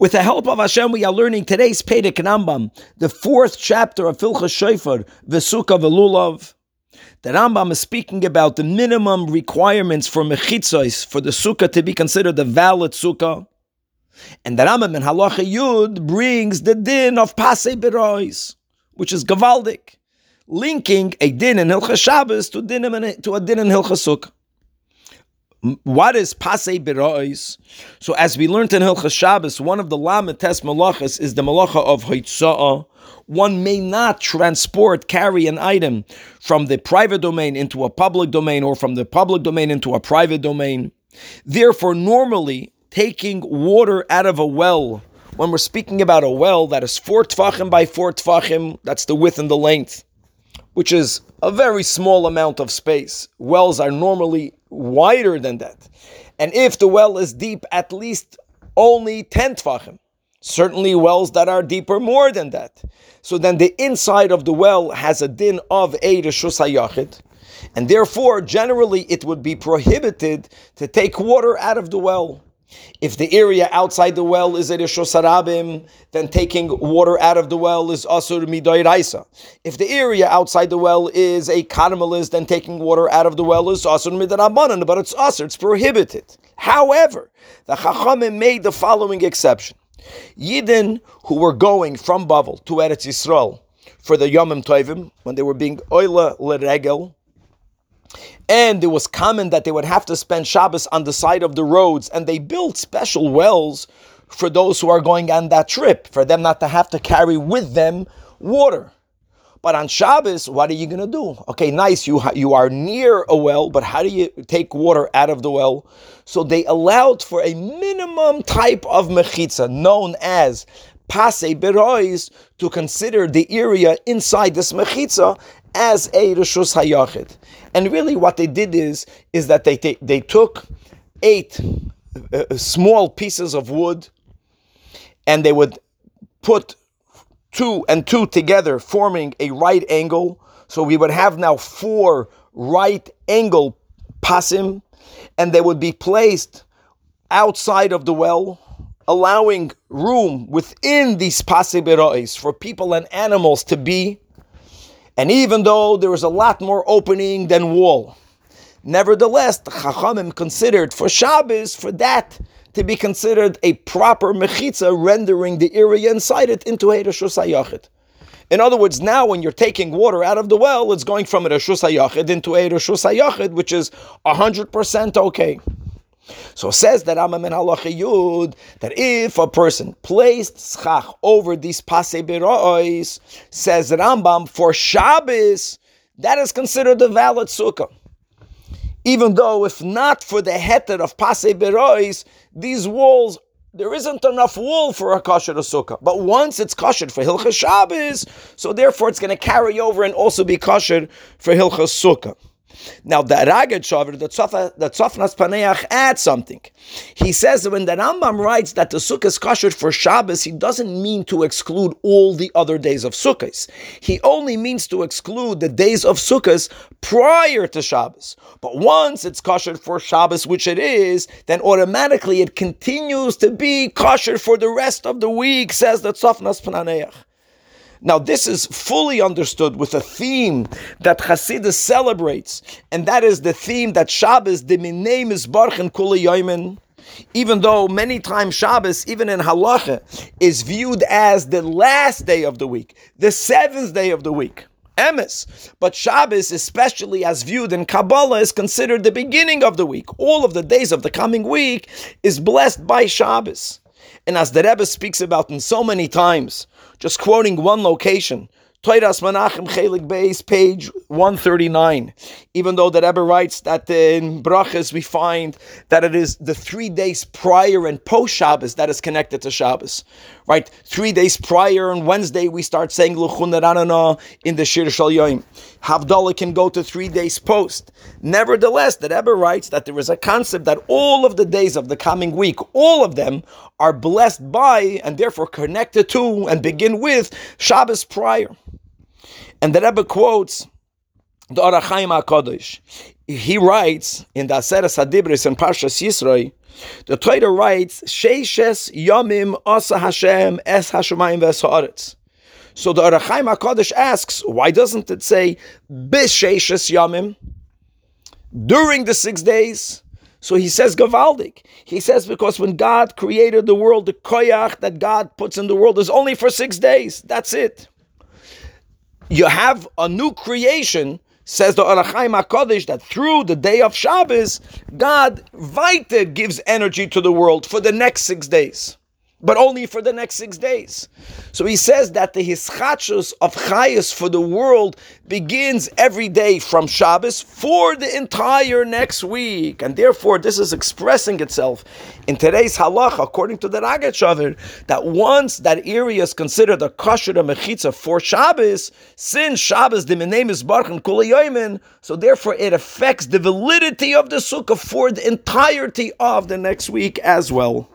With the help of Hashem, we are learning today's Perek Rambam, the fourth chapter of Filcha Shofar, Vesukah Velulav. The Rambam is speaking about the minimum requirements for mechitzos, for the sukkah to be considered a valid sukkah. And the Rambam in Halacha Yud brings the din of Pasei Berois, which is Gavaldik, linking a din in Hilchas Shabbos to, din in, to a din in Hilchas Sukkah. What is Pasei Berois? So as we learned in Hilchas Shabbos, one of the Lametes Malachas is the Malacha of Hoitza'ah. One may not transport, carry an item from the private domain into a public domain or from the public domain into a private domain. Therefore, normally, taking water out of a well, when we're speaking about a well that is four tfachim by four tfachim, that's the width and the length, which is a very small amount of space. Wells are normally wider than that. And if the well is deep, at least only 10 tfachim. Certainly wells that are deeper more than that. So then the inside of the well has a din of a Rishus HaYachid. And therefore, generally, it would be prohibited to take water out of the well. If the area outside the well is a Rishos Harabim, then taking water out of the well is Asur Midoy Raisa. If the area outside the well is a Carmelist, then taking water out of the well is Asur Midoy but it's Asur, it's prohibited. However, the Chachamim made the following exception. Yidden who were going from Bavel to Eretz Yisrael for the Yomim Tovim, when they were being Oila Leregel, and it was common that they would have to spend Shabbos on the side of the roads, and they built special wells for those who are going on that trip, for them not to have to carry with them water. But on Shabbos, what are you going to do? Okay, nice, you, you are near a well, but how do you take water out of the well? So they allowed for a minimum type of mechitza known as pase berois to consider the area inside this mechitza as a rishus hayachid. And really, what they did is is that they they, they took eight uh, uh, small pieces of wood, and they would put two and two together, forming a right angle. So we would have now four right angle pasim, and they would be placed outside of the well, allowing room within these pasim for people and animals to be and even though there was a lot more opening than wall, nevertheless, the Chachamim considered for Shabbos, for that to be considered a proper mechitza, rendering the area inside it into a Rishus HaYachid. In other words, now when you're taking water out of the well, it's going from a Rishus HaYachid into a Rishus HaYachid, which is 100% okay. So says that Rambam in Halacha Yud that if a person placed schach over these pasei berois, says Rambam for Shabbos, that is considered a valid sukkah. Even though if not for the heter of pasei berois, these walls there isn't enough wool for a kosher sukkah. But once it's kosher for Hilchas Shabbos, so therefore it's going to carry over and also be kosher for Hilchas Sukkah. Now the Rogatchover, the Tzofnas Paneach adds something. He says that when the Rambam writes that the Sukkah is kosher for Shabbos, he doesn't mean to exclude all the other days of Sukkahs. He only means to exclude the days of Sukkahs prior to Shabbos. But once it's kosher for Shabbos, which it is, then automatically it continues to be kosher for the rest of the week, says the Tzofnas Paneach. Now, this is fully understood with a theme that Hasidus celebrates, and that is the theme that Shabbos, the name is Barchen Kula even though many times Shabbos, even in Halacha, is viewed as the last day of the week, the seventh day of the week. Emes. But Shabbos, especially as viewed in Kabbalah, is considered the beginning of the week. All of the days of the coming week is blessed by Shabbos. And as the Rebbe speaks about in so many times, just quoting one location, Toiras Menachem Chelik Beis, page 139. Even though the Rebbe writes that in Brachas we find that it is the three days prior and post Shabbos that is connected to Shabbos. Right? Three days prior on Wednesday we start saying Luchun in the Shir Shal Yoim. Havdalah can go to three days post. Nevertheless, the Rebbe writes that there is a concept that all of the days of the coming week, all of them are blessed by and therefore connected to and begin with Shabbos prior. And the Rebbe quotes the Ohr HaChaim HaKadosh. He writes in the Aseres Hadibris and Parshas Yisroi, the Torah writes, Sheishes Yomim Asa Hashem Es Hashemayim Ves So the Ohr HaChaim HaKadosh asks, why doesn't it say B'Sheishes Yomim? During the six days? So he says Gavaldik. He says because when God created the world, the koyach that God puts in the world is only for six days. That's it. You have a new creation Says the Ohr HaChaim HaKadosh that through the day of Shabbos, God weiter gives energy to the world for the next six days but only for the next six days. So he says that the hischachus of chayas for the world begins every day from Shabbos for the entire next week, and therefore this is expressing itself in today's halach, according to the Rogatchover, that once that area is considered a kosher mechitza for Shabbos, since Shabbos the name is barchan kulayoymin, so therefore it affects the validity of the sukkah for the entirety of the next week as well.